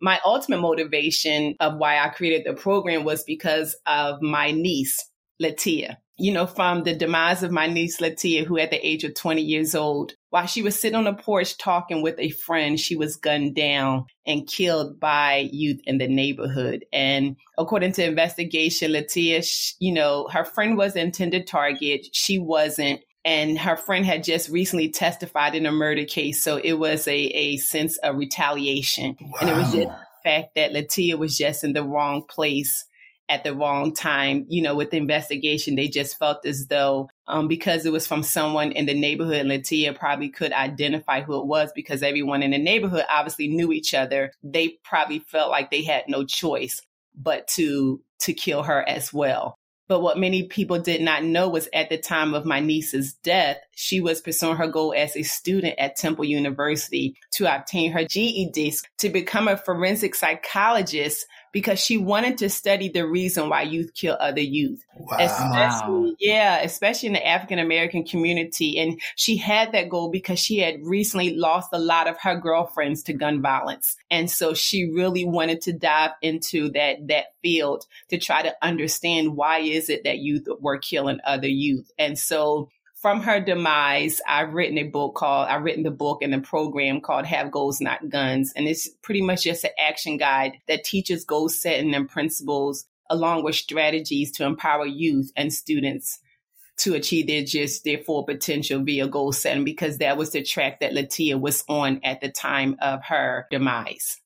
my ultimate motivation of why I created the program was because of my niece, Latia you know, from the demise of my niece Latia, who at the age of 20 years old, while she was sitting on the porch talking with a friend, she was gunned down and killed by youth in the neighborhood. And according to investigation, Latia, you know, her friend was the intended target. She wasn't. And her friend had just recently testified in a murder case. So it was a, a sense of retaliation. Wow. And it was just the fact that Latia was just in the wrong place at the wrong time. You know, with the investigation, they just felt as though um, because it was from someone in the neighborhood, Latia probably could identify who it was because everyone in the neighborhood obviously knew each other. They probably felt like they had no choice but to to kill her as well. But what many people did not know was at the time of my niece's death, she was pursuing her goal as a student at Temple University to obtain her GED to become a forensic psychologist because she wanted to study the reason why youth kill other youth. Wow. Especially, yeah, especially in the African American community. And she had that goal because she had recently lost a lot of her girlfriends to gun violence. And so she really wanted to dive into that, that field to try to understand why is it that youth were killing other youth. And so from her demise, I've written a book called, I've written the book and the program called Have Goals, Not Guns. And it's pretty much just an action guide that teaches goal setting and principles along with strategies to empower youth and students to achieve their just their full potential via goal setting because that was the track that Latia was on at the time of her demise.